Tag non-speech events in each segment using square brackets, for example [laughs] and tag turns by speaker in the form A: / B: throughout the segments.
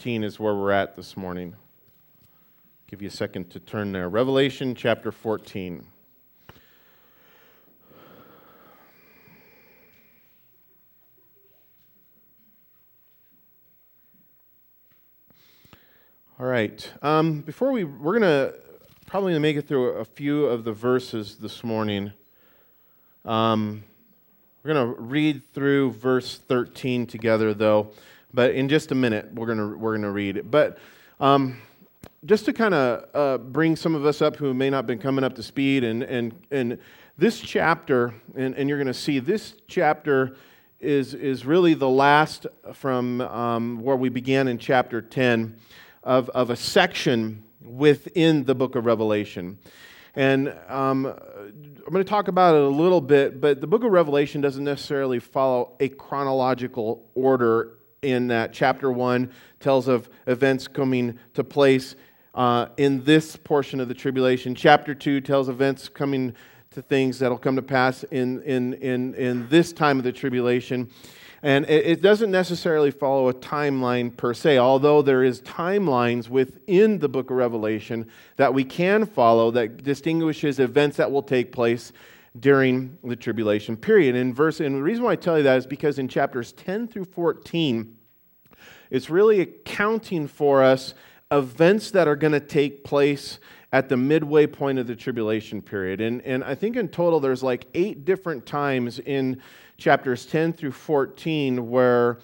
A: 14 is where we're at this morning. Give you a second to turn there. Revelation chapter 14. All right. Um, before we, we're going to probably make it through a few of the verses this morning. Um, we're going to read through verse 13 together, though. But in just a minute, we're going to we're to read it. But um, just to kind of uh, bring some of us up who may not have been coming up to speed, and and and this chapter, and, and you're going to see this chapter is is really the last from um, where we began in chapter 10 of of a section within the book of Revelation. And um, I'm going to talk about it a little bit, but the book of Revelation doesn't necessarily follow a chronological order in that chapter 1 tells of events coming to place uh, in this portion of the tribulation. Chapter 2 tells events coming to things that'll come to pass in, in, in, in this time of the tribulation. And it, it doesn't necessarily follow a timeline per se, although there is timelines within the book of Revelation that we can follow that distinguishes events that will take place during the tribulation period. In verse, and the reason why I tell you that is because in chapters 10 through 14, it's really accounting for us events that are going to take place at the midway point of the tribulation period. And, and I think in total there's like eight different times in chapters 10 through 14 where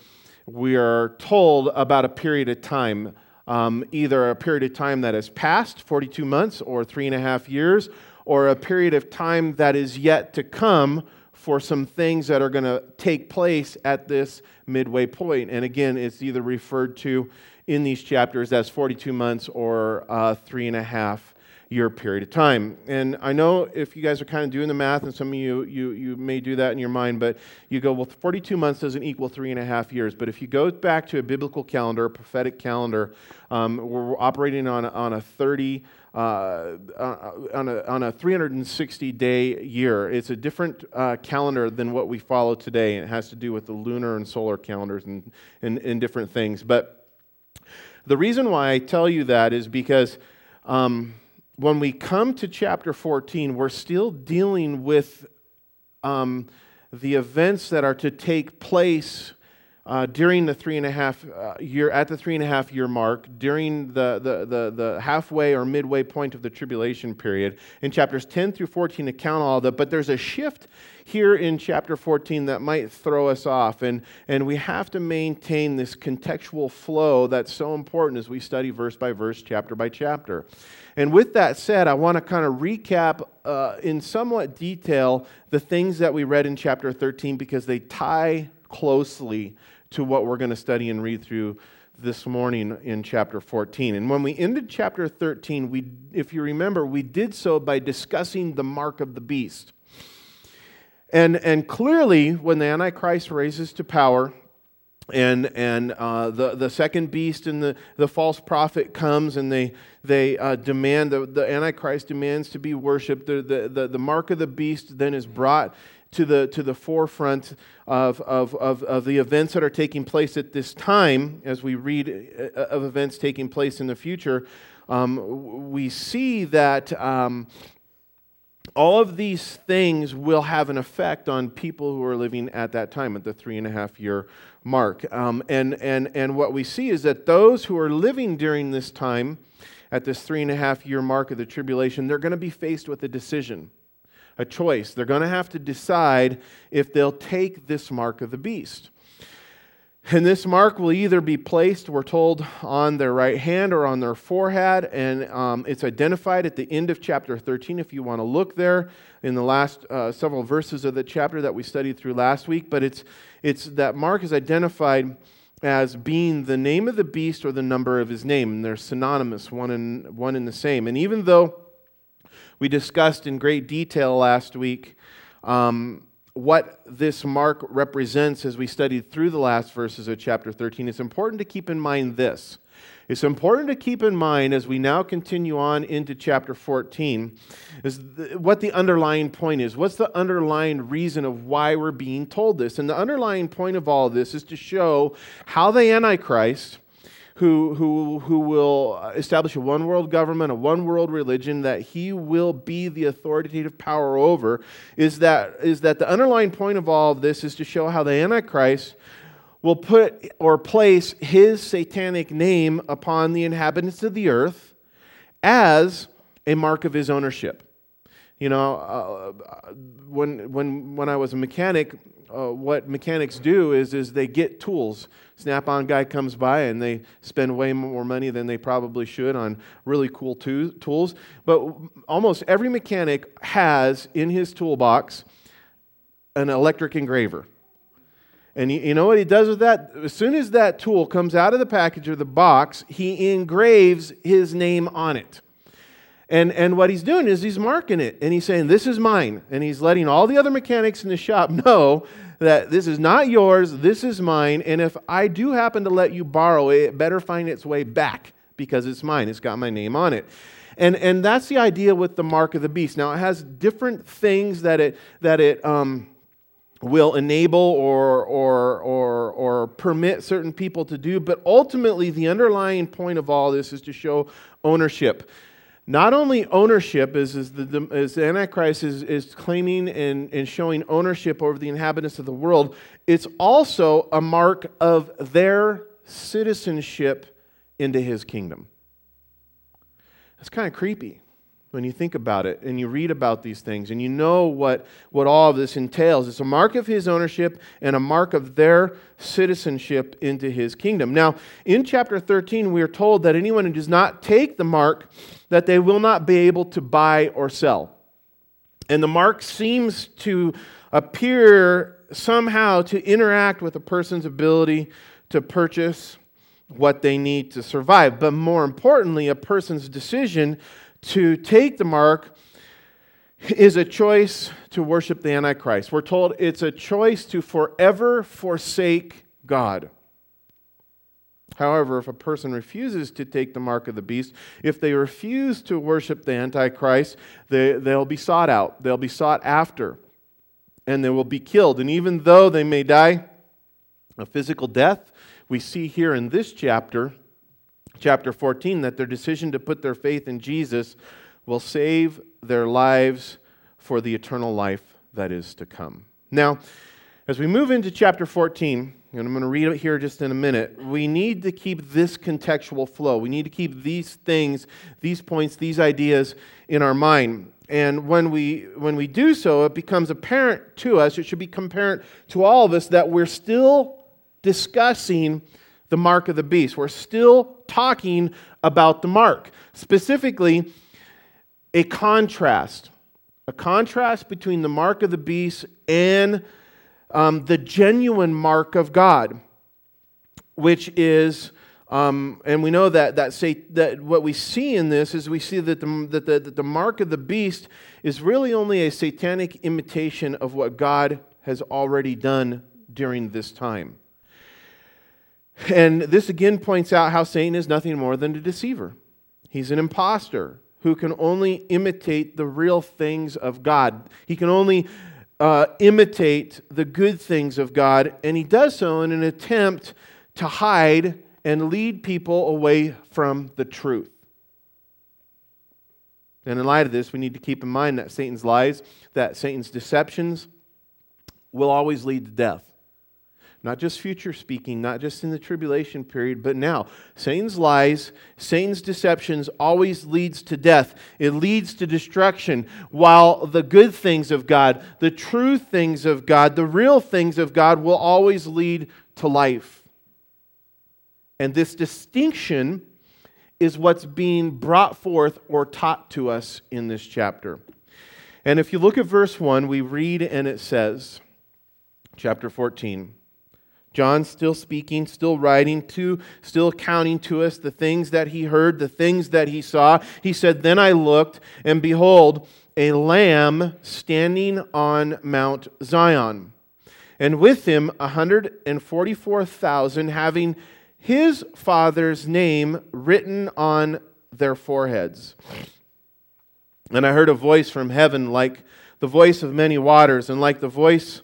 A: we are told about a period of time. Um, either a period of time that has passed, 42 months or three and a half years, or a period of time that is yet to come for some things that are going to take place at this midway point. And again, it's either referred to in these chapters as 42 months or uh, three and a half year period of time. And I know if you guys are kind of doing the math, and some of you, you, you may do that in your mind, but you go, well, 42 months doesn't equal three and a half years. But if you go back to a biblical calendar, a prophetic calendar, um, we're operating on, on a 30 uh, uh, on, a, on a 360 day year. It's a different uh, calendar than what we follow today. It has to do with the lunar and solar calendars and, and, and different things. But the reason why I tell you that is because um, when we come to chapter 14, we're still dealing with um, the events that are to take place uh, during the three and a half uh, year, at the three and a half year mark, during the, the, the, the, halfway or midway point of the tribulation period, in chapters 10 through 14 account all that, but there's a shift here in chapter 14 that might throw us off, and, and we have to maintain this contextual flow that's so important as we study verse by verse, chapter by chapter. And with that said, I want to kind of recap uh, in somewhat detail the things that we read in chapter 13 because they tie closely to what we're going to study and read through this morning in chapter 14. And when we ended chapter 13, we, if you remember, we did so by discussing the mark of the beast. And, and clearly, when the Antichrist raises to power, and, and uh, the, the second beast and the, the false prophet comes and they, they uh, demand, the, the Antichrist demands to be worshiped. The, the, the, the mark of the beast then is brought to the, to the forefront of, of, of, of, the events that are taking place at this time, as we read uh, of events taking place in the future, um, we see that um, all of these things will have an effect on people who are living at that time, at the three and a half year mark. Um, and, and, and what we see is that those who are living during this time, at this three and a half year mark of the tribulation, they're going to be faced with a decision a choice. They're going to have to decide if they'll take this mark of the beast. And this mark will either be placed, we're told, on their right hand or on their forehead. And um, it's identified at the end of chapter 13 if you want to look there in the last uh, several verses of the chapter that we studied through last week. But it's, it's that mark is identified as being the name of the beast or the number of his name. And they're synonymous, one and, one and the same. And even though we discussed in great detail last week um, what this mark represents as we studied through the last verses of chapter 13. It's important to keep in mind this. It's important to keep in mind as we now continue on into chapter 14 is what the underlying point is. What's the underlying reason of why we're being told this? And the underlying point of all of this is to show how the Antichrist who, who, who will establish a one world government, a one world religion that he will be the authoritative power over, is that, is that the underlying point of all of this is to show how the Antichrist will put or place his satanic name upon the inhabitants of the earth as a mark of his ownership. You know, uh, when, when, when I was a mechanic, uh, what mechanics do is, is they get tools. Snap on guy comes by and they spend way more money than they probably should on really cool to- tools. But almost every mechanic has in his toolbox an electric engraver. And you, you know what he does with that? As soon as that tool comes out of the package or the box, he engraves his name on it. And, and what he's doing is he's marking it and he's saying, This is mine. And he's letting all the other mechanics in the shop [laughs] know that this is not yours, this is mine. And if I do happen to let you borrow it, it better find its way back because it's mine. It's got my name on it. And, and that's the idea with the mark of the beast. Now, it has different things that it, that it um, will enable or, or, or, or permit certain people to do, but ultimately, the underlying point of all this is to show ownership not only ownership is, is the, as the Antichrist is, is claiming and, and showing ownership over the inhabitants of the world, it's also a mark of their citizenship into his kingdom. That's kind of creepy when you think about it and you read about these things and you know what, what all of this entails. It's a mark of his ownership and a mark of their citizenship into his kingdom. Now, in chapter 13, we are told that anyone who does not take the mark, that they will not be able to buy or sell. And the mark seems to appear somehow to interact with a person's ability to purchase what they need to survive. But more importantly, a person's decision to take the mark is a choice to worship the Antichrist. We're told it's a choice to forever forsake God. However, if a person refuses to take the mark of the beast, if they refuse to worship the Antichrist, they, they'll be sought out, they'll be sought after, and they will be killed. And even though they may die a physical death, we see here in this chapter chapter 14 that their decision to put their faith in Jesus will save their lives for the eternal life that is to come. Now, as we move into chapter 14, and I'm going to read it here just in a minute, we need to keep this contextual flow. We need to keep these things, these points, these ideas in our mind. And when we, when we do so, it becomes apparent to us, it should become apparent to all of us that we're still discussing the mark of the beast. We're still talking about the mark, specifically, a contrast. A contrast between the mark of the beast and um, the genuine mark of God, which is. Um, and we know that, that, say, that what we see in this is we see that the, that, the, that the mark of the beast is really only a satanic imitation of what God has already done during this time. And this again points out how Satan is nothing more than a deceiver. He's an impostor who can only imitate the real things of God. He can only uh, imitate the good things of God, and he does so in an attempt to hide and lead people away from the truth. And in light of this, we need to keep in mind that Satan's lies, that Satan's deceptions will always lead to death. Not just future speaking, not just in the tribulation period, but now. Satan's lies, Satan's deceptions always leads to death. It leads to destruction, while the good things of God, the true things of God, the real things of God will always lead to life. And this distinction is what's being brought forth or taught to us in this chapter. And if you look at verse 1, we read and it says, chapter 14, John still speaking, still writing to, still counting to us the things that he heard, the things that he saw. He said, Then I looked, and behold, a lamb standing on Mount Zion, and with him a 144,000 having his father's name written on their foreheads. And I heard a voice from heaven like the voice of many waters, and like the voice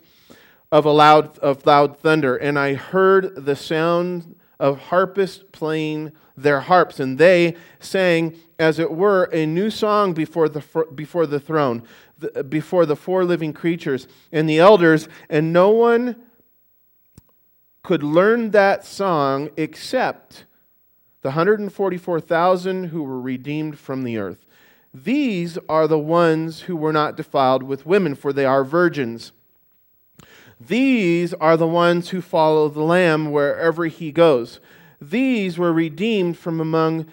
A: of a loud of loud thunder, and I heard the sound of harpists playing their harps, and they sang, as it were, a new song before the, before the throne, before the four living creatures and the elders, and no one could learn that song except the 144,000 who were redeemed from the earth. These are the ones who were not defiled with women, for they are virgins. These are the ones who follow the Lamb wherever he goes. These were redeemed from among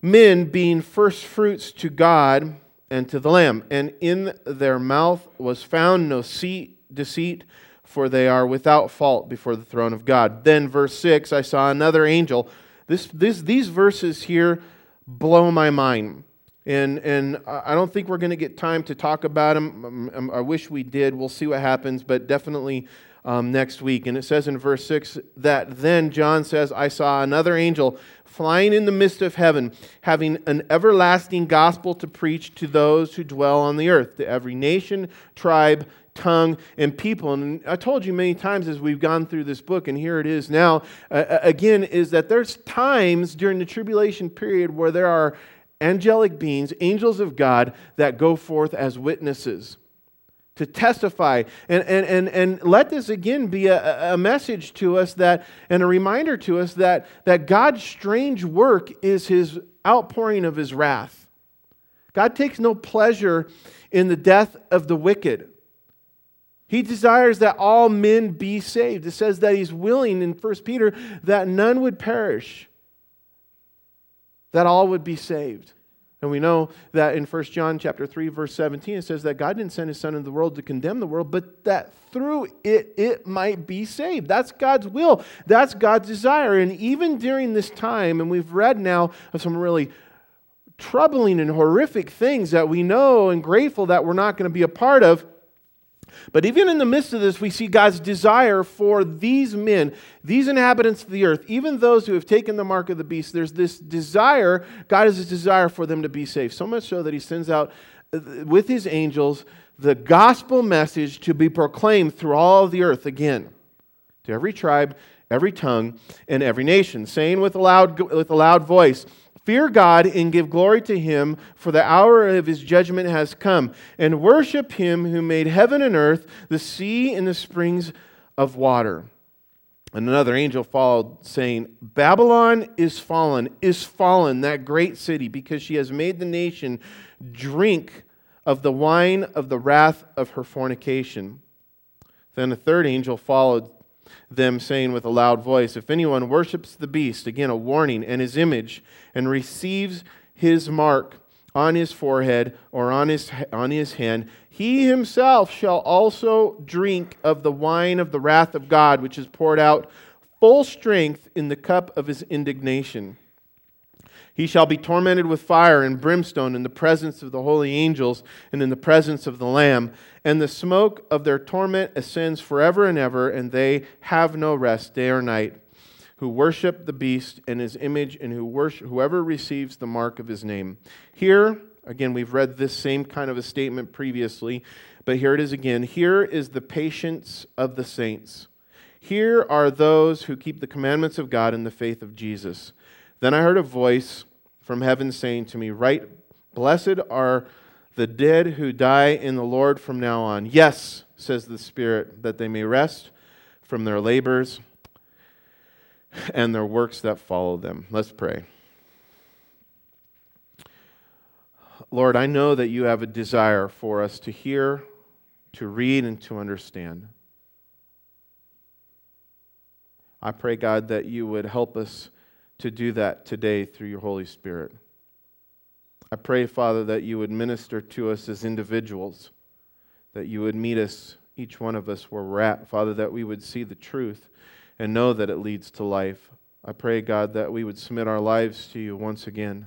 A: men, being firstfruits to God and to the Lamb. And in their mouth was found no deceit, for they are without fault before the throne of God. Then, verse 6, I saw another angel. This, this, these verses here blow my mind. And, and I don't think we're going to get time to talk about them. Um, um, I wish we did. We'll see what happens, but definitely um, next week. And it says in verse 6 that then John says, I saw another angel flying in the midst of heaven, having an everlasting gospel to preach to those who dwell on the earth, to every nation, tribe, tongue, and people. And I told you many times as we've gone through this book, and here it is now, uh, again, is that there's times during the tribulation period where there are angelic beings, angels of God, that go forth as witnesses to testify. And, and, and, and let this again be a, a message to us that, and a reminder to us that, that God's strange work is his outpouring of his wrath. God takes no pleasure in the death of the wicked. He desires that all men be saved. It says that he's willing in 1 Peter that none would perish, that all would be saved. And we know that in 1 John chapter 3 verse 17 it says that God didn't send his son into the world to condemn the world but that through it it might be saved. That's God's will. That's God's desire. And even during this time and we've read now of some really troubling and horrific things that we know and grateful that we're not going to be a part of but even in the midst of this, we see God's desire for these men, these inhabitants of the earth, even those who have taken the mark of the beast. There's this desire, God has a desire for them to be saved. So much so that He sends out uh, with His angels the gospel message to be proclaimed through all the earth again, to every tribe, every tongue, and every nation, saying with a loud, with a loud voice, Fear God and give glory to him, for the hour of his judgment has come. And worship him who made heaven and earth, the sea and the springs of water. And another angel followed, saying, Babylon is fallen, is fallen, that great city, because she has made the nation drink of the wine of the wrath of her fornication. Then a third angel followed them, saying with a loud voice, If anyone worships the beast, again a warning, and his image, and receives his mark on his forehead or on his, on his hand, he himself shall also drink of the wine of the wrath of God, which is poured out full strength in the cup of his indignation. He shall be tormented with fire and brimstone in the presence of the holy angels and in the presence of the Lamb. And the smoke of their torment ascends forever and ever, and they have no rest day or night, who worship the beast and his image, and who worship, whoever receives the mark of his name. Here, again, we've read this same kind of a statement previously, but here it is again. Here is the patience of the saints. Here are those who keep the commandments of God in the faith of Jesus. Then I heard a voice from heaven saying to me, Write, blessed are the dead who die in the Lord from now on. Yes, says the Spirit, that they may rest from their labors and their works that follow them. Let's pray. Lord, I know that you have a desire for us to hear, to read, and to understand. I pray, God, that you would help us to do that today through your Holy Spirit. I pray, Father, that you would minister to us as individuals, that you would meet us, each one of us, where we're at. Father, that we would see the truth and know that it leads to life. I pray, God, that we would submit our lives to you once again,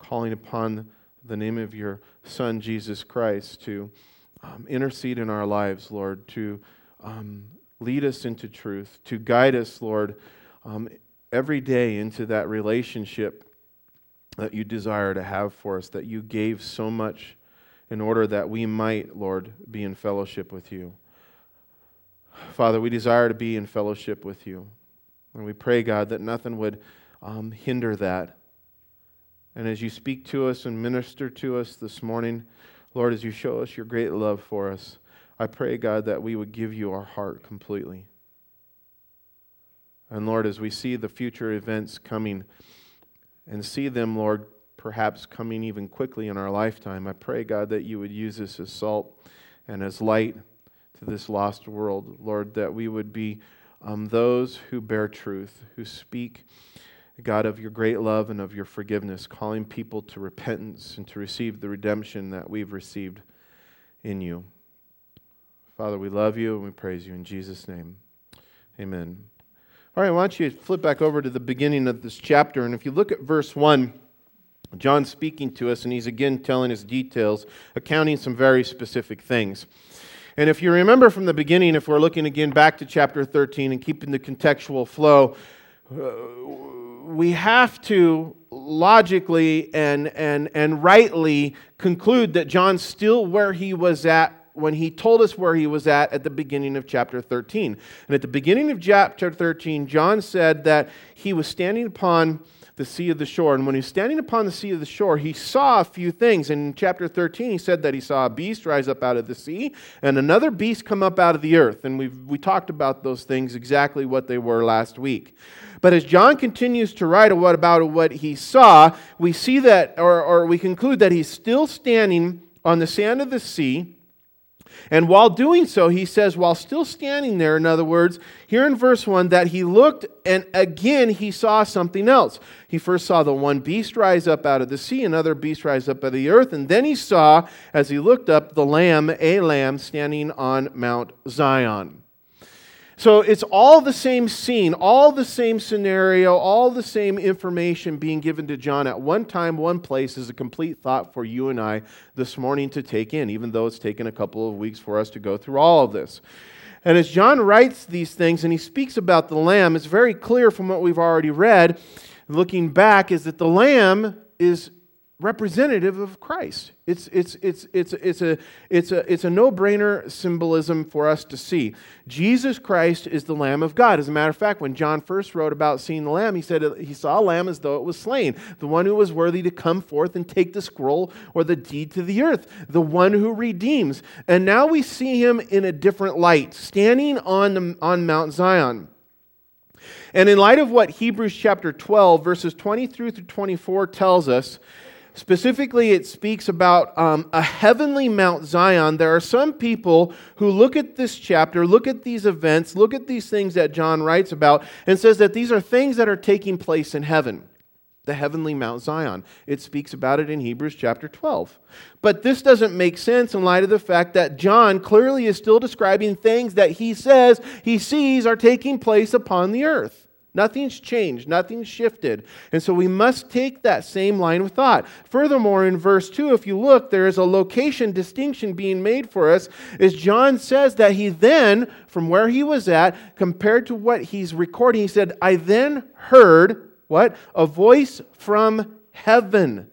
A: calling upon the name of your Son, Jesus Christ, to um, intercede in our lives, Lord, to um, lead us into truth, to guide us, Lord, um, every day into that relationship that you desire to have for us, that you gave so much in order that we might, Lord, be in fellowship with you. Father, we desire to be in fellowship with you. And we pray, God, that nothing would um, hinder that. And as you speak to us and minister to us this morning, Lord, as you show us your great love for us, I pray, God, that we would give you our heart completely. And Lord, as we see the future events coming and see them, Lord, perhaps coming even quickly in our lifetime, I pray, God, that you would use us as salt and as light to this lost world. Lord, that we would be um, those who bear truth, who speak, God, of your great love and of your forgiveness, calling people to repentance and to receive the redemption that we've received in you. Father, we love you and we praise you in Jesus' name. Amen. All right, why don't you flip back over to the beginning of this chapter, and if you look at verse 1, John's speaking to us, and he's again telling us details, accounting some very specific things. And if you remember from the beginning, if we're looking again back to chapter 13 and keeping the contextual flow, uh, we have to logically and, and, and rightly conclude that John's still where he was at when he told us where he was at at the beginning of chapter 13. And at the beginning of chapter 13, John said that he was standing upon the sea of the shore. And when he was standing upon the sea of the shore, he saw a few things. In chapter 13, he said that he saw a beast rise up out of the sea and another beast come up out of the earth. And we we talked about those things, exactly what they were last week. But as John continues to write about what he saw, we see that, or, or we conclude that he's still standing on the sand of the sea and while doing so, he says, while still standing there, in other words, here in verse 1, that he looked and again he saw something else. He first saw the one beast rise up out of the sea, another beast rise up out of the earth, and then he saw, as he looked up, the lamb, a lamb, standing on Mount Zion. So it's all the same scene, all the same scenario, all the same information being given to John at one time, one place is a complete thought for you and I this morning to take in, even though it's taken a couple of weeks for us to go through all of this. And as John writes these things and he speaks about the lamb, it's very clear from what we've already read, looking back, is that the lamb is representative of Christ. It's, it's, it's, it's, it's a, it's a, it's a no brainer symbolism for us to see. Jesus Christ is the Lamb of God. As a matter of fact, when John first wrote about seeing the Lamb, he said he saw a lamb as though it was slain, the one who was worthy to come forth and take the scroll or the deed to the earth, the one who redeems. And now we see him in a different light, standing on, the, on Mount Zion. And in light of what Hebrews chapter 12, verses 20 through 24 tells us, Specifically, it speaks about um, a heavenly Mount Zion. There are some people who look at this chapter, look at these events, look at these things that John writes about, and says that these are things that are taking place in heaven. The heavenly Mount Zion. It speaks about it in Hebrews chapter 12. But this doesn't make sense in light of the fact that John clearly is still describing things that he says he sees are taking place upon the earth. Nothing's changed, nothing's shifted. And so we must take that same line of thought. Furthermore, in verse 2, if you look, there is a location distinction being made for us, as John says that he then, from where he was at, compared to what he's recording, he said, I then heard what? A voice from heaven.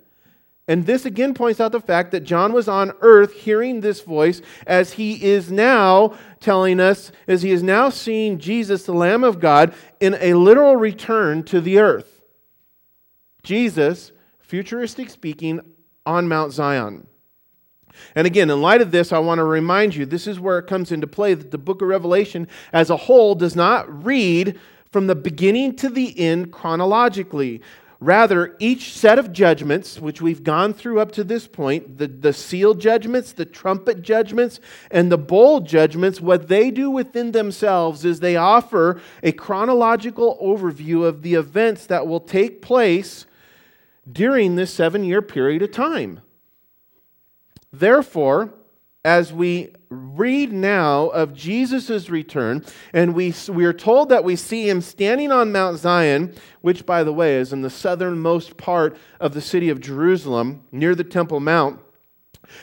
A: And this again points out the fact that John was on earth hearing this voice as he is now telling us, as he is now seeing Jesus, the Lamb of God, in a literal return to the earth. Jesus, futuristic speaking, on Mount Zion. And again, in light of this, I want to remind you this is where it comes into play that the book of Revelation as a whole does not read from the beginning to the end chronologically. Rather, each set of judgments, which we've gone through up to this point, the, the seal judgments, the trumpet judgments, and the bowl judgments, what they do within themselves is they offer a chronological overview of the events that will take place during this seven year period of time. Therefore, as we read now of Jesus' return, and we, we are told that we see him standing on Mount Zion, which, by the way, is in the southernmost part of the city of Jerusalem, near the Temple Mount.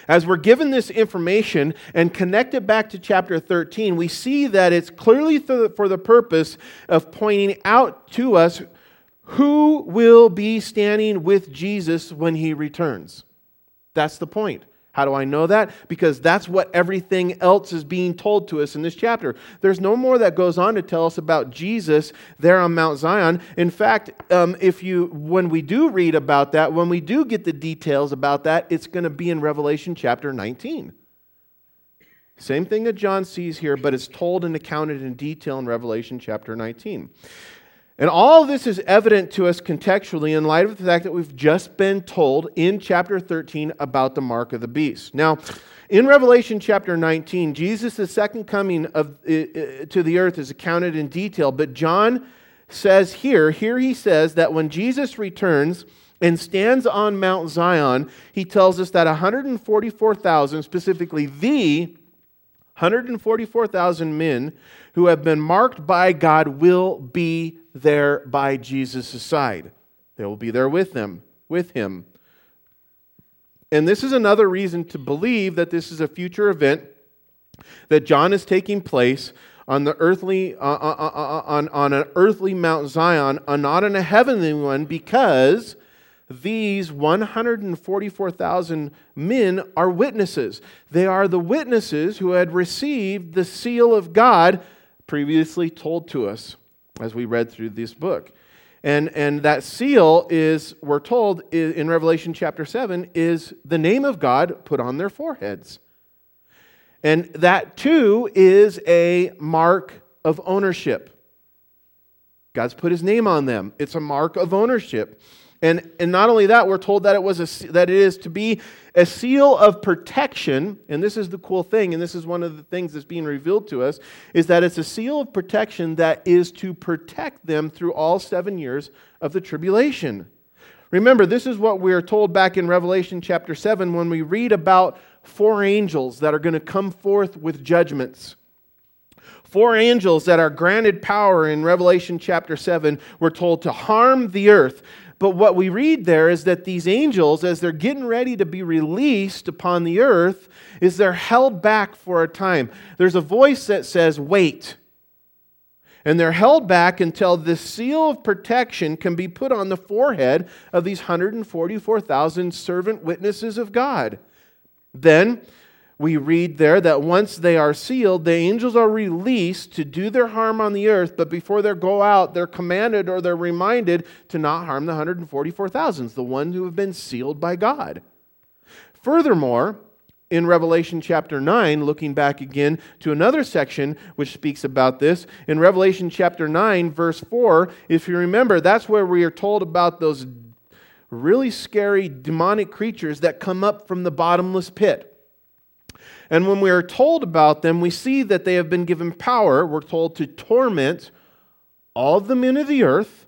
A: As we're given this information and connect it back to chapter 13, we see that it's clearly for the purpose of pointing out to us who will be standing with Jesus when he returns. That's the point. How do I know that? Because that's what everything else is being told to us in this chapter. There's no more that goes on to tell us about Jesus there on Mount Zion. In fact, um, if you when we do read about that, when we do get the details about that, it's going to be in Revelation chapter 19. Same thing that John sees here, but it's told and accounted in detail in Revelation chapter 19. And all this is evident to us contextually in light of the fact that we've just been told in chapter 13 about the mark of the beast. Now, in Revelation chapter 19, Jesus' second coming of, uh, to the earth is accounted in detail, but John says here, here he says that when Jesus returns and stands on Mount Zion, he tells us that 144,000, specifically the 144,000 men who have been marked by God will be there by Jesus' side. They will be there with them, with him. And this is another reason to believe that this is a future event that John is taking place on the earthly uh, uh, uh, uh on, on an earthly Mount Zion, uh, not on a heavenly one, because these 144,000 men are witnesses. They are the witnesses who had received the seal of God previously told to us as we read through this book. And, and that seal is, we're told in Revelation chapter 7, is the name of God put on their foreheads. And that too is a mark of ownership. God's put his name on them. It's a mark of ownership. And, and not only that, we're told that it, was a, that it is to be a seal of protection. And this is the cool thing, and this is one of the things that's being revealed to us, is that it's a seal of protection that is to protect them through all seven years of the tribulation. Remember, this is what we are told back in Revelation chapter 7 when we read about four angels that are going to come forth with judgments. Four angels that are granted power in Revelation chapter 7 were told to harm the earth, but what we read there is that these angels, as they're getting ready to be released upon the earth, is they're held back for a time. There's a voice that says, Wait. And they're held back until this seal of protection can be put on the forehead of these 144,000 servant witnesses of God. Then we read there that once they are sealed, the angels are released to do their harm on the earth, but before they go out, they're commanded or they're reminded to not harm the 144,000, the ones who have been sealed by God. Furthermore, in Revelation chapter 9, looking back again to another section which speaks about this, in Revelation chapter 9, verse 4, if you remember, that's where we are told about those really scary demonic creatures that come up from the bottomless pit. And when we are told about them, we see that they have been given power, we're told, to torment all the men of the earth,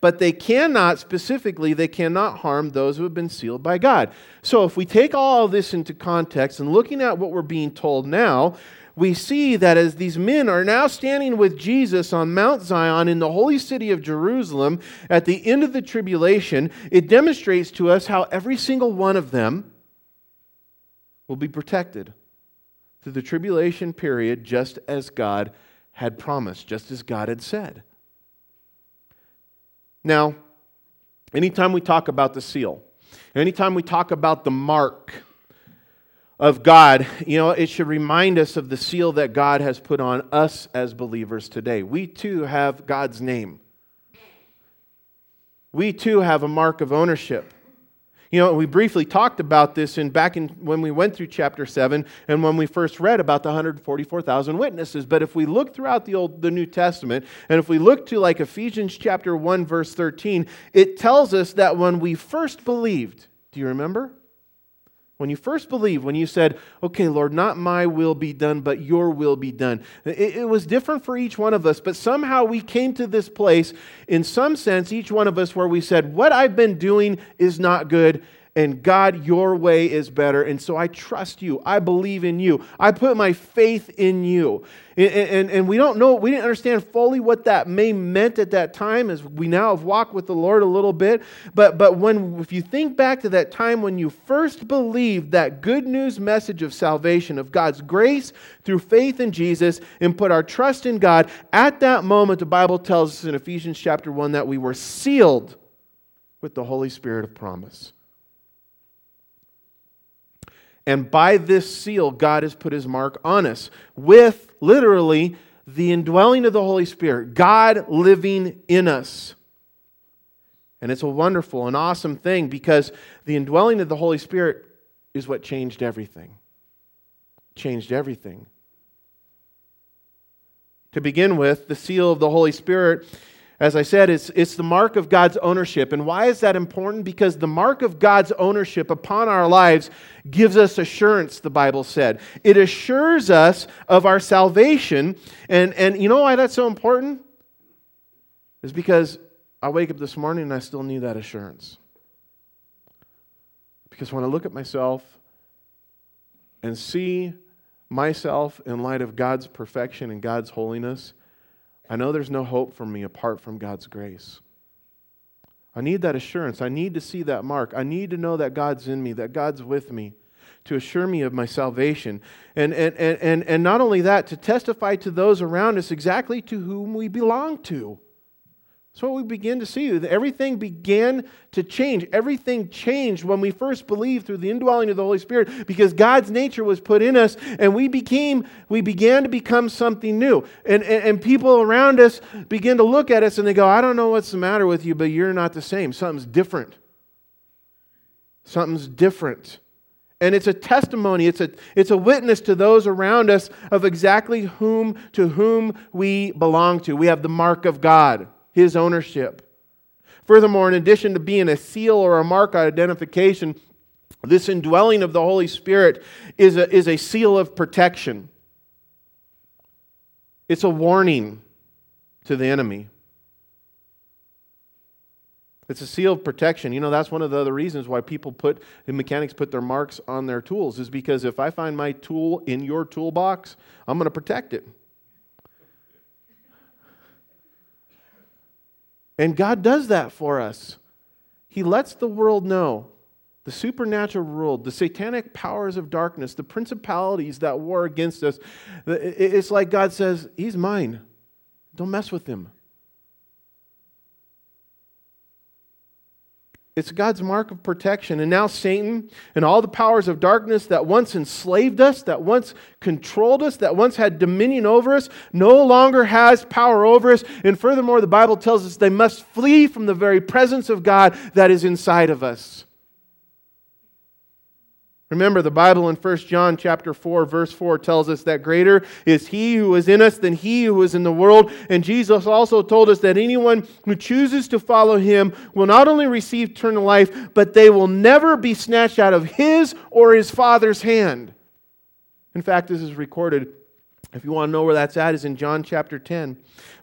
A: but they cannot, specifically, they cannot harm those who have been sealed by God. So if we take all this into context and looking at what we're being told now, we see that as these men are now standing with Jesus on Mount Zion in the holy city of Jerusalem at the end of the tribulation, it demonstrates to us how every single one of them will be protected through the tribulation period, just as God had promised, just as God had said. Now, anytime we talk about the seal, anytime we talk about the mark of God, you know, it should remind us of the seal that God has put on us as believers today. We too have God's name. We too have a mark of ownership. You know, we briefly talked about this in back in when we went through chapter 7 and when we first read about the 144,000 witnesses. But if we look throughout the old the New Testament and if we look to like Ephesians chapter 1 verse 13, it tells us that when we first believed, do you remember? When you first believed, when you said, okay, Lord, not my will be done, but your will be done, it, it, was different for each one of us, but somehow we came to this place, in some sense, each one of us, where we said, what I've been doing is not good, and God, your way is better. And so I trust you. I believe in you. I put my faith in you. And, and, and, we don't know, we didn't understand fully what that may meant at that time as we now have walked with the Lord a little bit. But, but when, if you think back to that time when you first believed that good news message of salvation, of God's grace through faith in Jesus, and put our trust in God, at that moment, the Bible tells us in Ephesians chapter 1 that we were sealed with the Holy Spirit of promise. And by this seal, God has put his mark on us with literally the indwelling of the Holy Spirit, God living in us. And it's a wonderful and awesome thing because the indwelling of the Holy Spirit is what changed everything. Changed everything. To begin with, the seal of the Holy Spirit as I said, it's, it's the mark of God's ownership. And why is that important? Because the mark of God's ownership upon our lives gives us assurance, the Bible said. It assures us of our salvation. And, and you know why that's so important? Is because I wake up this morning and I still need that assurance. Because when I look at myself and see myself in light of God's perfection and God's holiness, I know there's no hope for me apart from God's grace. I need that assurance. I need to see that mark. I need to know that God's in me, that God's with me, to assure me of my salvation. And, and, and, and, and not only that, to testify to those around us exactly to whom we belong to. That's what we begin to see. Everything began to change. Everything changed when we first believed through the indwelling of the Holy Spirit because God's nature was put in us and we became, we began to become something new. And, and, and people around us begin to look at us and they go, I don't know what's the matter with you, but you're not the same. Something's different. Something's different. And it's a testimony, it's a, it's a witness to those around us of exactly whom to whom we belong to. We have the mark of God his ownership. Furthermore, in addition to being a seal or a mark of identification, this indwelling of the Holy Spirit is a, is a seal of protection. It's a warning to the enemy. It's a seal of protection. You know, that's one of the other reasons why people put, the mechanics put their marks on their tools, is because if I find my tool in your toolbox, I'm going to protect it. And God does that for us. He lets the world know the supernatural world, the satanic powers of darkness, the principalities that war against us. It's like God says, He's mine. Don't mess with him. It's God's mark of protection. And now Satan and all the powers of darkness that once enslaved us, that once controlled us, that once had dominion over us, no longer has power over us. And furthermore, the Bible tells us they must flee from the very presence of God that is inside of us. Remember, the Bible in 1 John chapter 4, verse 4 tells us that greater is he who is in us than he who is in the world. And Jesus also told us that anyone who chooses to follow him will not only receive eternal life, but they will never be snatched out of his or his Father's hand. In fact, this is recorded if you want to know where that's at, is in John chapter 10,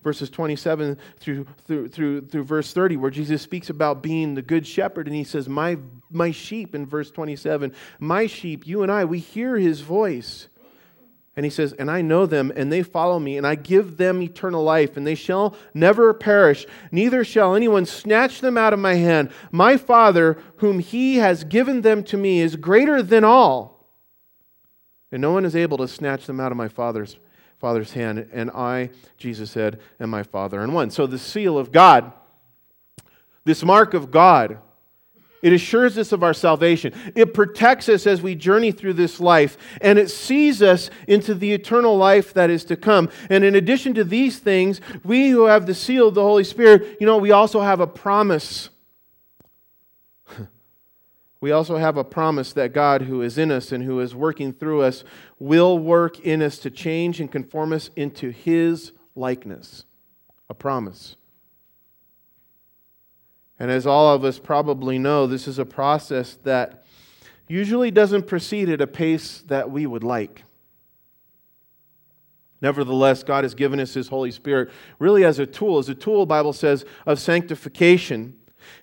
A: verses 27 through, through, through, through verse 30, where Jesus speaks about being the good shepherd. And he says, my, my sheep, in verse 27, my sheep, you and I, we hear his voice. And he says, And I know them, and they follow me, and I give them eternal life, and they shall never perish, neither shall anyone snatch them out of my hand. My Father, whom he has given them to me, is greater than all and no one is able to snatch them out of my Father's, Father's hand. And I, Jesus said, and my Father and one. So the seal of God, this mark of God, it assures us of our salvation. It protects us as we journey through this life, and it sees us into the eternal life that is to come. And in addition to these things, we who have the seal of the Holy Spirit, you know, we also have a promise we also have a promise that God, who is in us and who is working through us, will work in us to change and conform us into His likeness. A promise. And as all of us probably know, this is a process that usually doesn't proceed at a pace that we would like. Nevertheless, God has given us His Holy Spirit really as a tool, as a tool, Bible says, of sanctification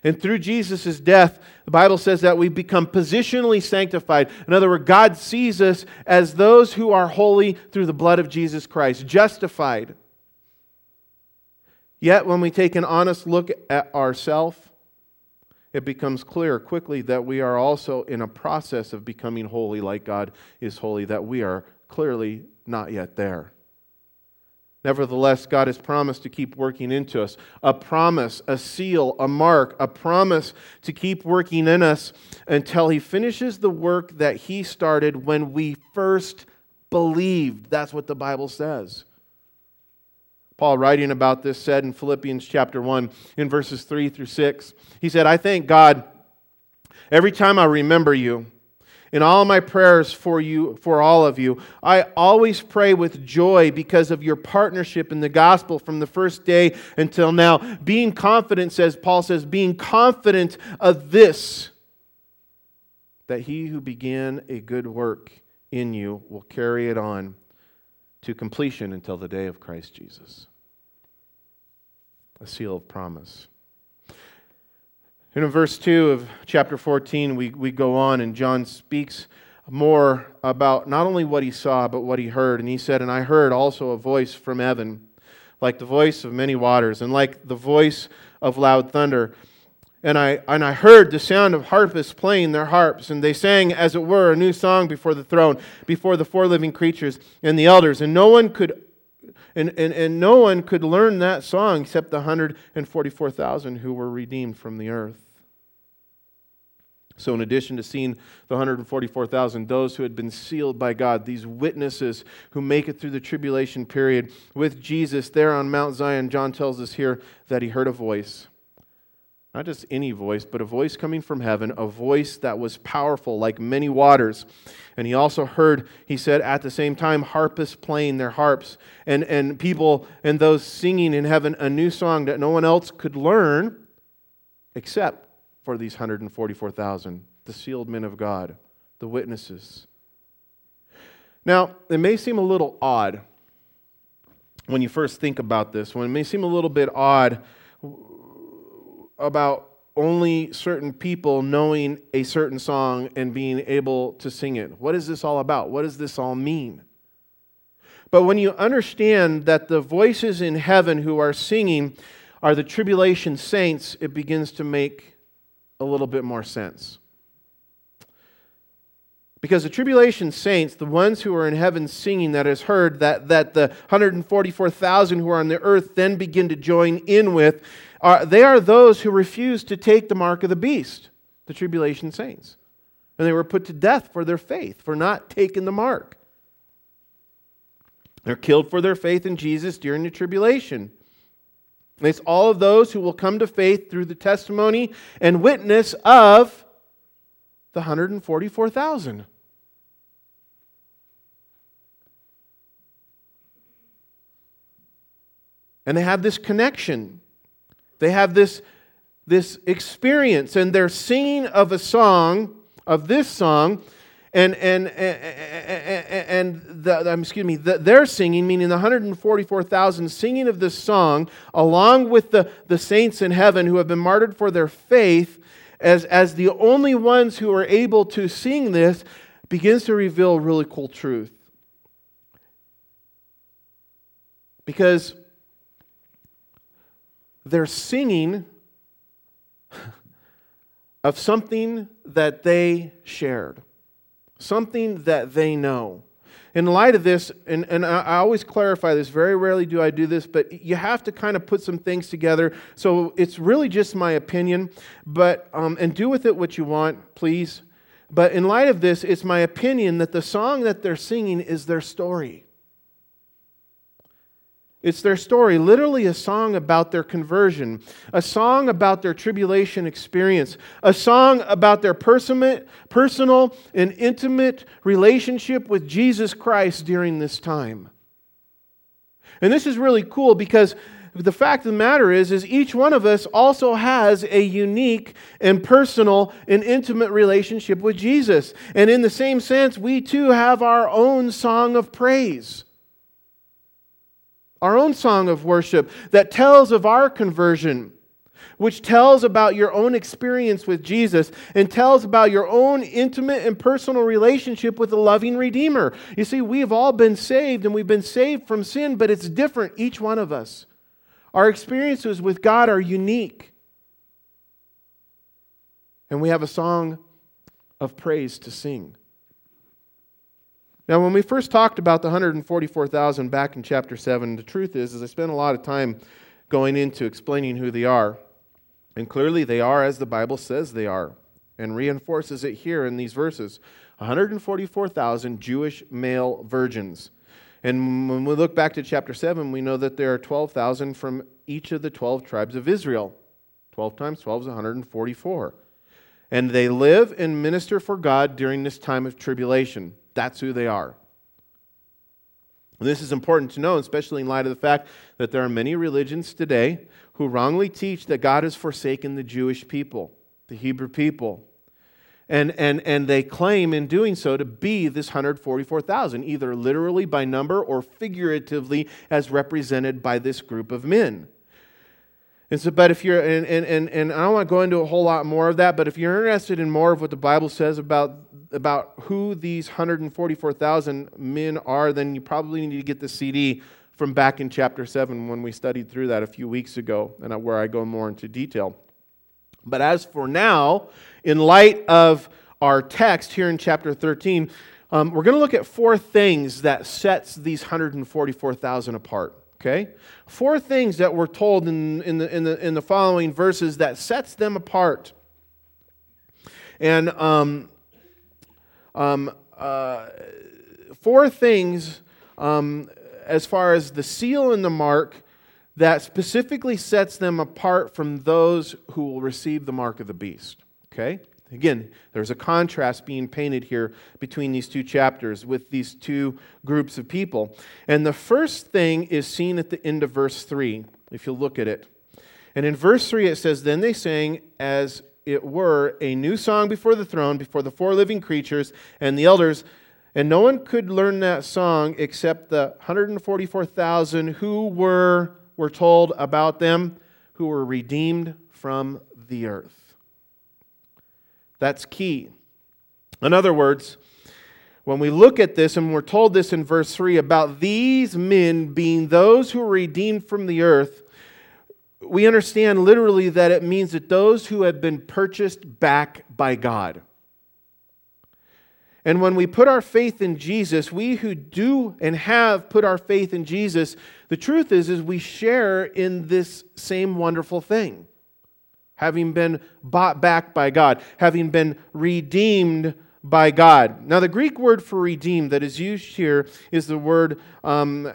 A: and through Jesus' death, the Bible says that we become positionally sanctified. In other words, God sees us as those who are holy through the blood of Jesus Christ, justified. Yet, when we take an honest look at ourselves, it becomes clear quickly that we are also in a process of becoming holy like God is holy, that we are clearly not yet there. Nevertheless, God has promised to keep working into us. A promise, a seal, a mark, a promise to keep working in us until He finishes the work that He started when we first believed. That's what the Bible says. Paul, writing about this, said in Philippians chapter 1, in verses 3 through 6, he said, I thank God every time I remember you in all my prayers for you for all of you. I always pray with joy because of your partnership in the gospel from the first day until now. Being confident says paul says being confident of this that he who began a good work in you will carry it on to completion until the day of christ jesus. A seal of promise and in verse 2 of chapter 14, we, we go on, and John speaks more about not only what he saw, but what he heard. And he said, And I heard also a voice from heaven, like the voice of many waters, and like the voice of loud thunder. And I, and I heard the sound of harpists playing their harps, and they sang, as it were, a new song before the throne, before the four living creatures and the elders. And no one could and, and, and no one could learn that song except the 144,000 who were redeemed from the earth. So, in addition to seeing the 144,000, those who had been sealed by God, these witnesses who make it through the tribulation period with Jesus there on Mount Zion, John tells us here that he heard a voice. Not just any voice, but a voice coming from heaven, a voice that was powerful like many waters. And he also heard, he said, at the same time, harpists playing their harps, and, and people and those singing in heaven a new song that no one else could learn except for these 144,000, the sealed men of God, the witnesses. Now, it may seem a little odd when you first think about this, when it may seem a little bit odd about only certain people knowing a certain song and being able to sing it. What is this all about? What does this all mean? But when you understand that the voices in heaven who are singing are the tribulation saints, it begins to make a little bit more sense. Because the tribulation saints, the ones who are in heaven singing that is heard, that, that the 144,000 who are on the earth then begin to join in with, are, they are those who refuse to take the mark of the beast, the tribulation saints. And they were put to death for their faith, for not taking the mark. They're killed for their faith in Jesus during the tribulation. It's all of those who will come to faith through the testimony and witness of the 144,000. And they have this connection. They have this, this experience, and they're singing of a song, of this song, and and and, the, um, excuse me, the, they're singing, meaning the 144,000 singing of this song, along with the, the saints in heaven who have been martyred for their faith, as as the only ones who are able to sing this, begins to reveal really cool truth. Because they're singing [laughs] of something that they shared something that they know. In light of this, and, and I always clarify this, very rarely do I do this, but you have to kind of put some things together. So it's really just my opinion, but um, and do with it what you want, please. But in light of this, it's my opinion that the song that they're singing is their story. It's their story, literally a song about their conversion, a song about their tribulation experience, a song about their personal and intimate relationship with Jesus Christ during this time. And this is really cool because the fact of the matter is is each one of us also has a unique and personal and intimate relationship with Jesus. And in the same sense, we too have our own song of praise our own song of worship that tells of our conversion, which tells about your own experience with Jesus and tells about your own intimate and personal relationship with the loving Redeemer. You see, we've all been saved and we've been saved from sin, but it's different, each one of us. Our experiences with God are unique. And we have a song of praise to sing. Now, when we first talked about the 144,000 back in chapter 7, the truth is, is I spent a lot of time going into explaining who they are. And clearly they are as the Bible says they are, and reinforces it here in these verses 144,000 Jewish male virgins. And when we look back to chapter 7, we know that there are 12,000 from each of the 12 tribes of Israel. 12 times 12 is 144. And they live and minister for God during this time of tribulation. That's who they are. And this is important to know, especially in light of the fact that there are many religions today who wrongly teach that God has forsaken the Jewish people, the Hebrew people. And, and, and they claim in doing so to be this 144,000, either literally by number or figuratively as represented by this group of men. And so, but if you're, and, and, and, and I don't want to go into a whole lot more of that, but if you're interested in more of what the Bible says about, about who these 144,000 men are, then you probably need to get the CD from back in chapter 7 when we studied through that a few weeks ago, and where I go more into detail. But as for now, in light of our text here in chapter 13, um, we're going to look at four things that sets these 144,000 apart okay four things that we're told in, in, the, in, the, in the following verses that sets them apart and um, um, uh, four things um, as far as the seal and the mark that specifically sets them apart from those who will receive the mark of the beast okay Again, there's a contrast being painted here between these two chapters with these two groups of people. And the first thing is seen at the end of verse 3, if you look at it. And in verse 3, it says, Then they sang as it were a new song before the throne, before the four living creatures and the elders. And no one could learn that song except the 144,000 who were, were told about them, who were redeemed from the earth. That's key. In other words, when we look at this, and we're told this in verse 3 about these men being those who are redeemed from the earth, we understand literally that it means that those who have been purchased back by God. And when we put our faith in Jesus, we who do and have put our faith in Jesus, the truth is is we share in this same wonderful thing having been bought back by God, having been redeemed by God. Now, the Greek word for redeemed that is used here is the word um,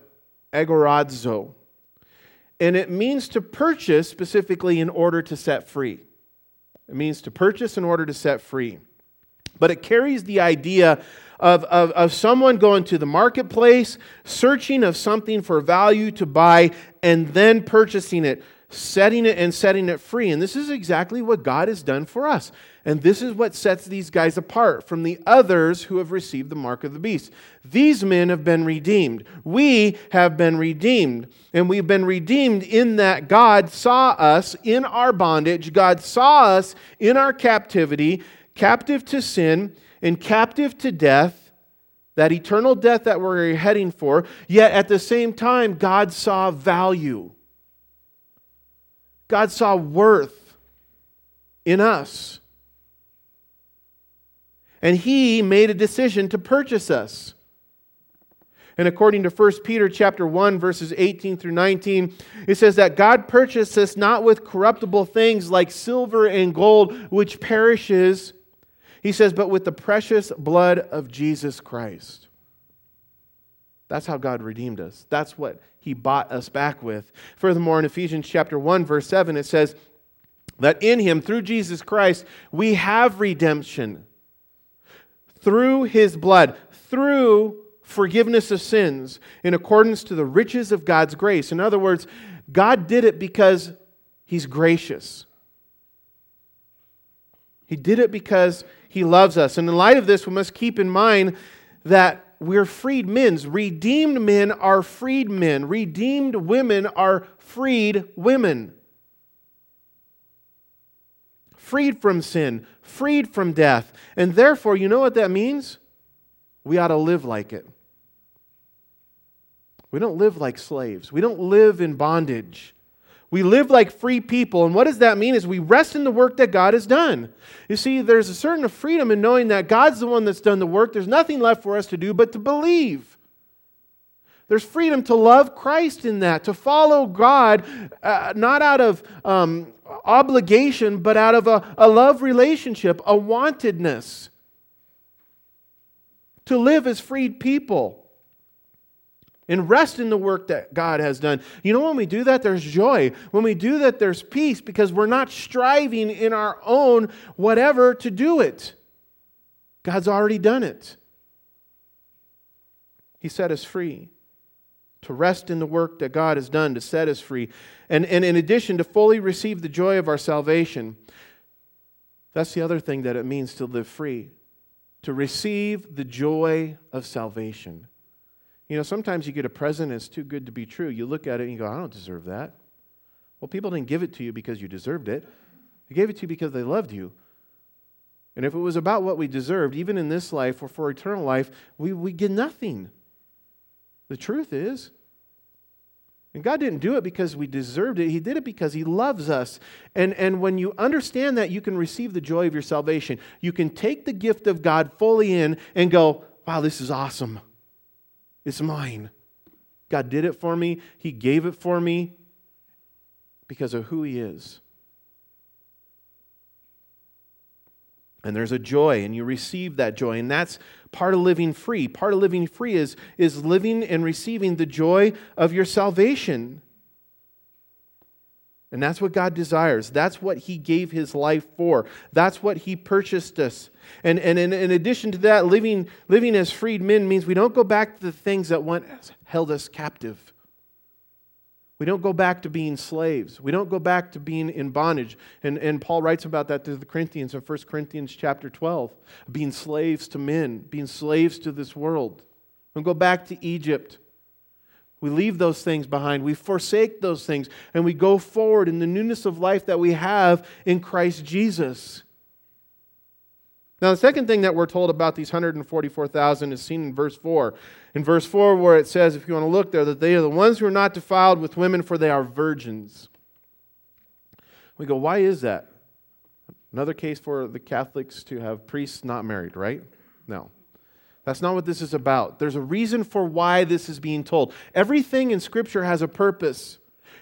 A: agorazo. And it means to purchase specifically in order to set free. It means to purchase in order to set free. But it carries the idea of, of, of someone going to the marketplace, searching of something for value to buy, and then purchasing it setting it and setting it free. And this is exactly what God has done for us. And this is what sets these guys apart from the others who have received the mark of the beast. These men have been redeemed. We have been redeemed. And we've been redeemed in that God saw us in our bondage, God saw us in our captivity, captive to sin and captive to death that eternal death that we're heading for, yet at the same time, God saw value. God saw worth in us. And he made a decision to purchase us. And according to 1 Peter chapter 1 verses 18 through 19, it says that God purchased us not with corruptible things like silver and gold which perishes. He says, but with the precious blood of Jesus Christ. That's how God redeemed us. That's what he bought us back with. Furthermore, in Ephesians chapter 1 verse 7 it says that in him through Jesus Christ we have redemption through his blood, through forgiveness of sins in accordance to the riches of God's grace. In other words, God did it because he's gracious. He did it because he loves us. And in light of this, we must keep in mind that we're freed men. Redeemed men are freed men. Redeemed women are freed women. Freed from sin, freed from death. And therefore, you know what that means? We ought to live like it. We don't live like slaves, we don't live in bondage. We live like free people. And what does that mean? Is we rest in the work that God has done. You see, there's a certain freedom in knowing that God's the one that's done the work. There's nothing left for us to do but to believe. There's freedom to love Christ in that, to follow God, uh, not out of um, obligation, but out of a, a love relationship, a wantedness. To live as freed people and rest in the work that God has done. You know, when we do that, there's joy. When we do that, there's peace because we're not striving in our own whatever to do it. God's already done it. He set us free to rest in the work that God has done to set us free. And, and in addition, to fully receive the joy of our salvation. That's the other thing that it means to live free to receive the joy of salvation. You know, sometimes you get a present that's too good to be true. You look at it and you go, I don't deserve that. Well, people didn't give it to you because you deserved it, they gave it to you because they loved you. And if it was about what we deserved, even in this life or for eternal life, we, we get nothing. The truth is. And God didn't do it because we deserved it. He did it because He loves us. And, and when you understand that, you can receive the joy of your salvation. You can take the gift of God fully in and go, wow, this is awesome. It's mine. God did it for me, He gave it for me because of who He is. And there's a joy, and you receive that joy. And that's part of living free. Part of living free is, is living and receiving the joy of your salvation. And that's what God desires. That's what He gave His life for. That's what He purchased us. And, and in, in addition to that, living, living as freed men means we don't go back to the things that once held us captive. We don't go back to being slaves. We don't go back to being in bondage. And, and Paul writes about that to the Corinthians in 1 Corinthians chapter 12 being slaves to men, being slaves to this world. We don't go back to Egypt. We leave those things behind. We forsake those things and we go forward in the newness of life that we have in Christ Jesus. Now, the second thing that we're told about these 144,000 is seen in verse 4. In verse 4, where it says, if you want to look there, that they are the ones who are not defiled with women, for they are virgins. We go, why is that? Another case for the Catholics to have priests not married, right? No. That's not what this is about. There's a reason for why this is being told. Everything in Scripture has a purpose.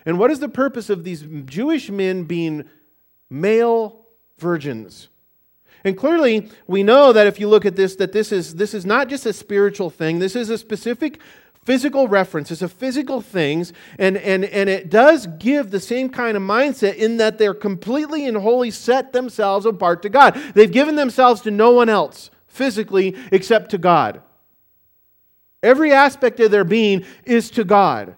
A: And what is the purpose of these Jewish men being male virgins? And clearly, we know that if you look at this, that this is, this is not just a spiritual thing, this is a specific physical reference. It's a physical things, and, and, and it does give the same kind of mindset in that they're completely and wholly set themselves apart to God. They've given themselves to no one else physically except to God. Every aspect of their being is to God.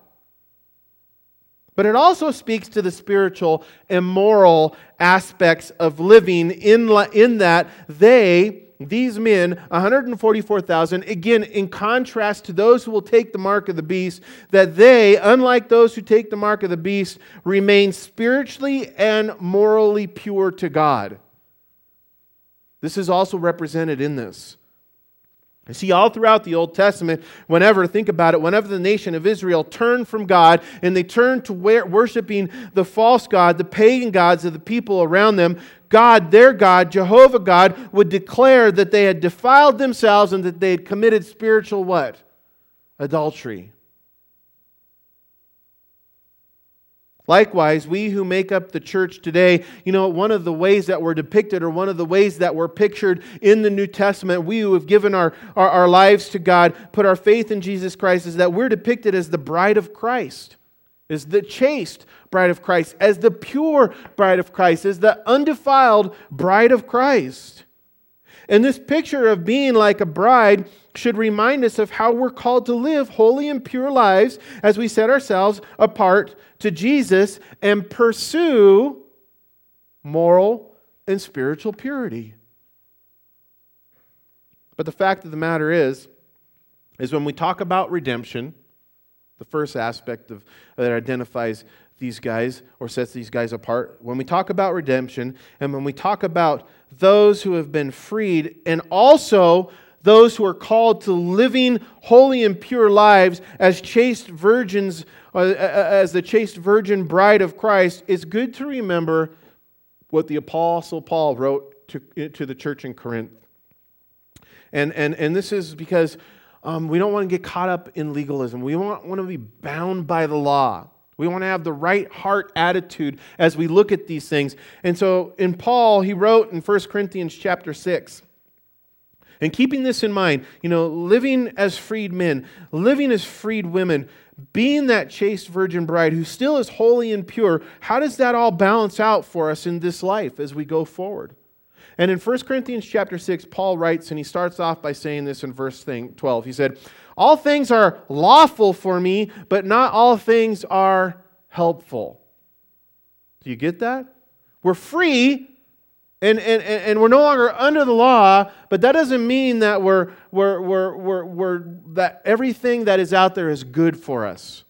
A: But it also speaks to the spiritual and moral aspects of living in, in that they, these men, 144,000, again, in contrast to those who will take the mark of the beast, that they, unlike those who take the mark of the beast, remain spiritually and morally pure to God. This is also represented in this. You see, all throughout the Old Testament, whenever, think about it, whenever the nation of Israel turned from God and they turned to worshiping the false God, the pagan gods of the people around them, God, their God, Jehovah God, would declare that they had defiled themselves and that they had committed spiritual what? Adultery. Likewise, we who make up the church today, you know, one of the ways that we're depicted or one of the ways that we're pictured in the New Testament, we who have given our, our, our lives to God, put our faith in Jesus Christ, is that we're depicted as the bride of Christ, as the chaste bride of Christ, as the pure bride of Christ, as the undefiled bride of Christ. And this picture of being like a bride should remind us of how we're called to live holy and pure lives as we set ourselves apart to Jesus and pursue moral and spiritual purity. But the fact of the matter is, is when we talk about redemption, the first aspect of, that identifies these guys or sets these guys apart, when we talk about redemption and when we talk about those who have been freed and also those who are called to living holy and pure lives as chaste virgins, uh, uh, as the chaste virgin bride of Christ, it's good to remember what the Apostle Paul wrote to, to the church in Corinth. And, and, and this is because um, we don't want to get caught up in legalism. We want, want to be bound by the law. We want to have the right heart attitude as we look at these things. And so in Paul, he wrote in 1 Corinthians chapter 6, and keeping this in mind, you know, living as freed men, living as freed women, being that chaste virgin bride who still is holy and pure, how does that all balance out for us in this life as we go forward? And in 1 Corinthians chapter 6, Paul writes, and he starts off by saying this in verse 12. He said, All things are lawful for me, but not all things are helpful. Do you get that? We're free, and, and, and we're no longer under the law, but that doesn't mean that we're, we're, we're, we're, we're, that everything that is out there is good for us.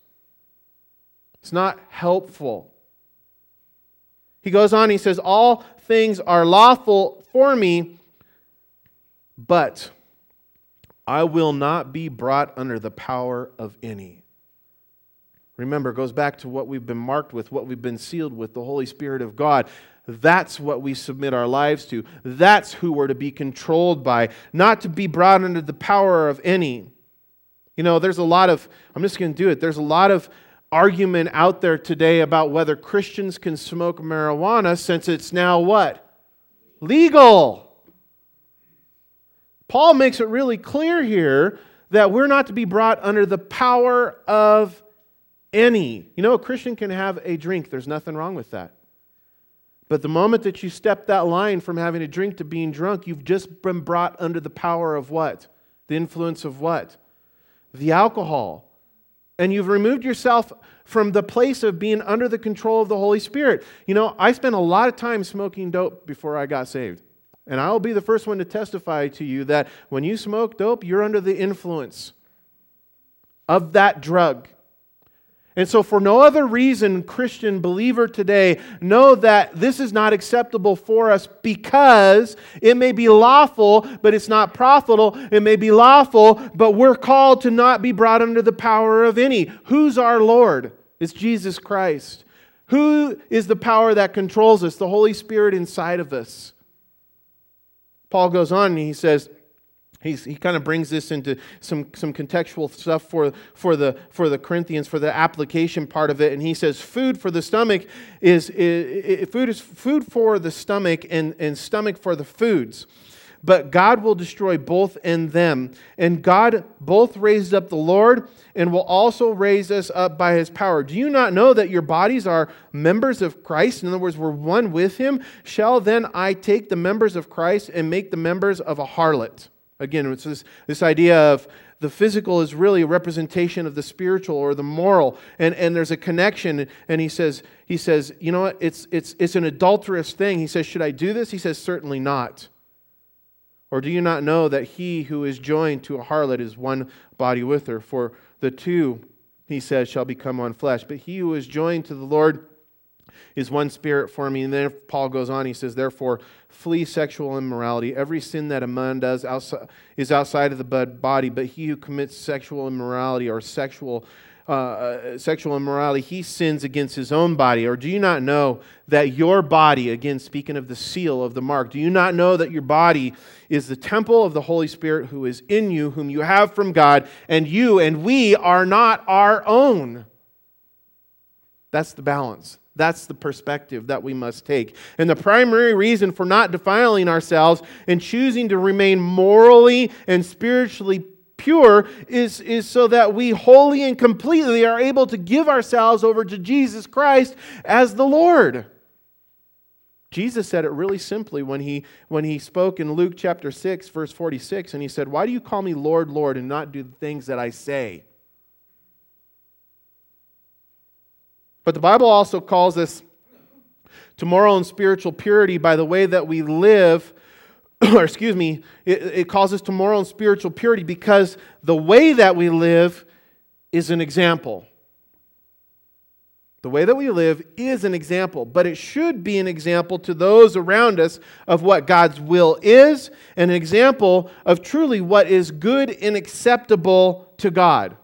A: It's not helpful. He goes on, he says, All things are lawful for me, but I will not be brought under the power of any. Remember, goes back to what we've been marked with, what we've been sealed with, the Holy Spirit of God. That's what we submit our lives to. That's who we're to be controlled by, not to be brought under the power of any. You know, there's a lot of, I'm just going to do it, there's a lot of argument out there today about whether Christians can smoke marijuana since it's now what? Legal. Paul makes it really clear here that we're not to be brought under the power of any. You know, a Christian can have a drink, there's nothing wrong with that. But the moment that you step that line from having a drink to being drunk, you've just been brought under the power of what? The influence of what? The alcohol. And you've removed yourself from the place of being under the control of the Holy Spirit. You know, I spent a lot of time smoking dope before I got saved. And I'll be the first one to testify to you that when you smoke dope, you're under the influence of that drug. And so, for no other reason, Christian believer today, know that this is not acceptable for us because it may be lawful, but it's not profitable. It may be lawful, but we're called to not be brought under the power of any. Who's our Lord? It's Jesus Christ. Who is the power that controls us? The Holy Spirit inside of us. Paul goes on and he says, He's, he kind of brings this into some, some contextual stuff for, for, the, for the Corinthians, for the application part of it. And he says, food for the stomach is, is, food is food for the stomach and, and stomach for the foods. But God will destroy both in them. And God both raised up the Lord and will also raise us up by his power. Do you not know that your bodies are members of Christ? In other words, we're one with him. Shall then I take the members of Christ and make the members of a harlot? Again, it's this, this idea of the physical is really a representation of the spiritual or the moral. And, and there's a connection and he says he says you know what? It's, it's, it's an adulterous thing. He says should i do this? He says certainly not. Or do you not know that he who is joined to a harlot is one body with her? For the two he says shall become one flesh. But he who is joined to the lord is one spirit for me. And then Paul goes on, he says, Therefore, flee sexual immorality. Every sin that a man does outside, is outside of the body, but he who commits sexual immorality or sexual uh, uh, sexual immorality, he sins against his own body. Or do you not know that your body, again, speaking of the seal of the mark, do you not know that your body is the temple of the Holy Spirit who is in you, whom you have from God, and you and we are not our own? That's the balance. That's the perspective that we must take. And the primary reason for not defiling ourselves and choosing to remain morally and spiritually pure is, is so that we wholly and completely are able to give ourselves over to Jesus Christ as the Lord. Jesus said it really simply when he, when he spoke in Luke chapter 6, verse 46, and he said, Why do you call me Lord, Lord, and not do the things that I say? But the Bible also calls us to moral and spiritual purity by the way that we live, [clears throat] or excuse me, it, it calls us to moral and spiritual purity because the way that we live is an example. The way that we live is an example, but it should be an example to those around us of what God's will is, and an example of truly what is good and acceptable to God.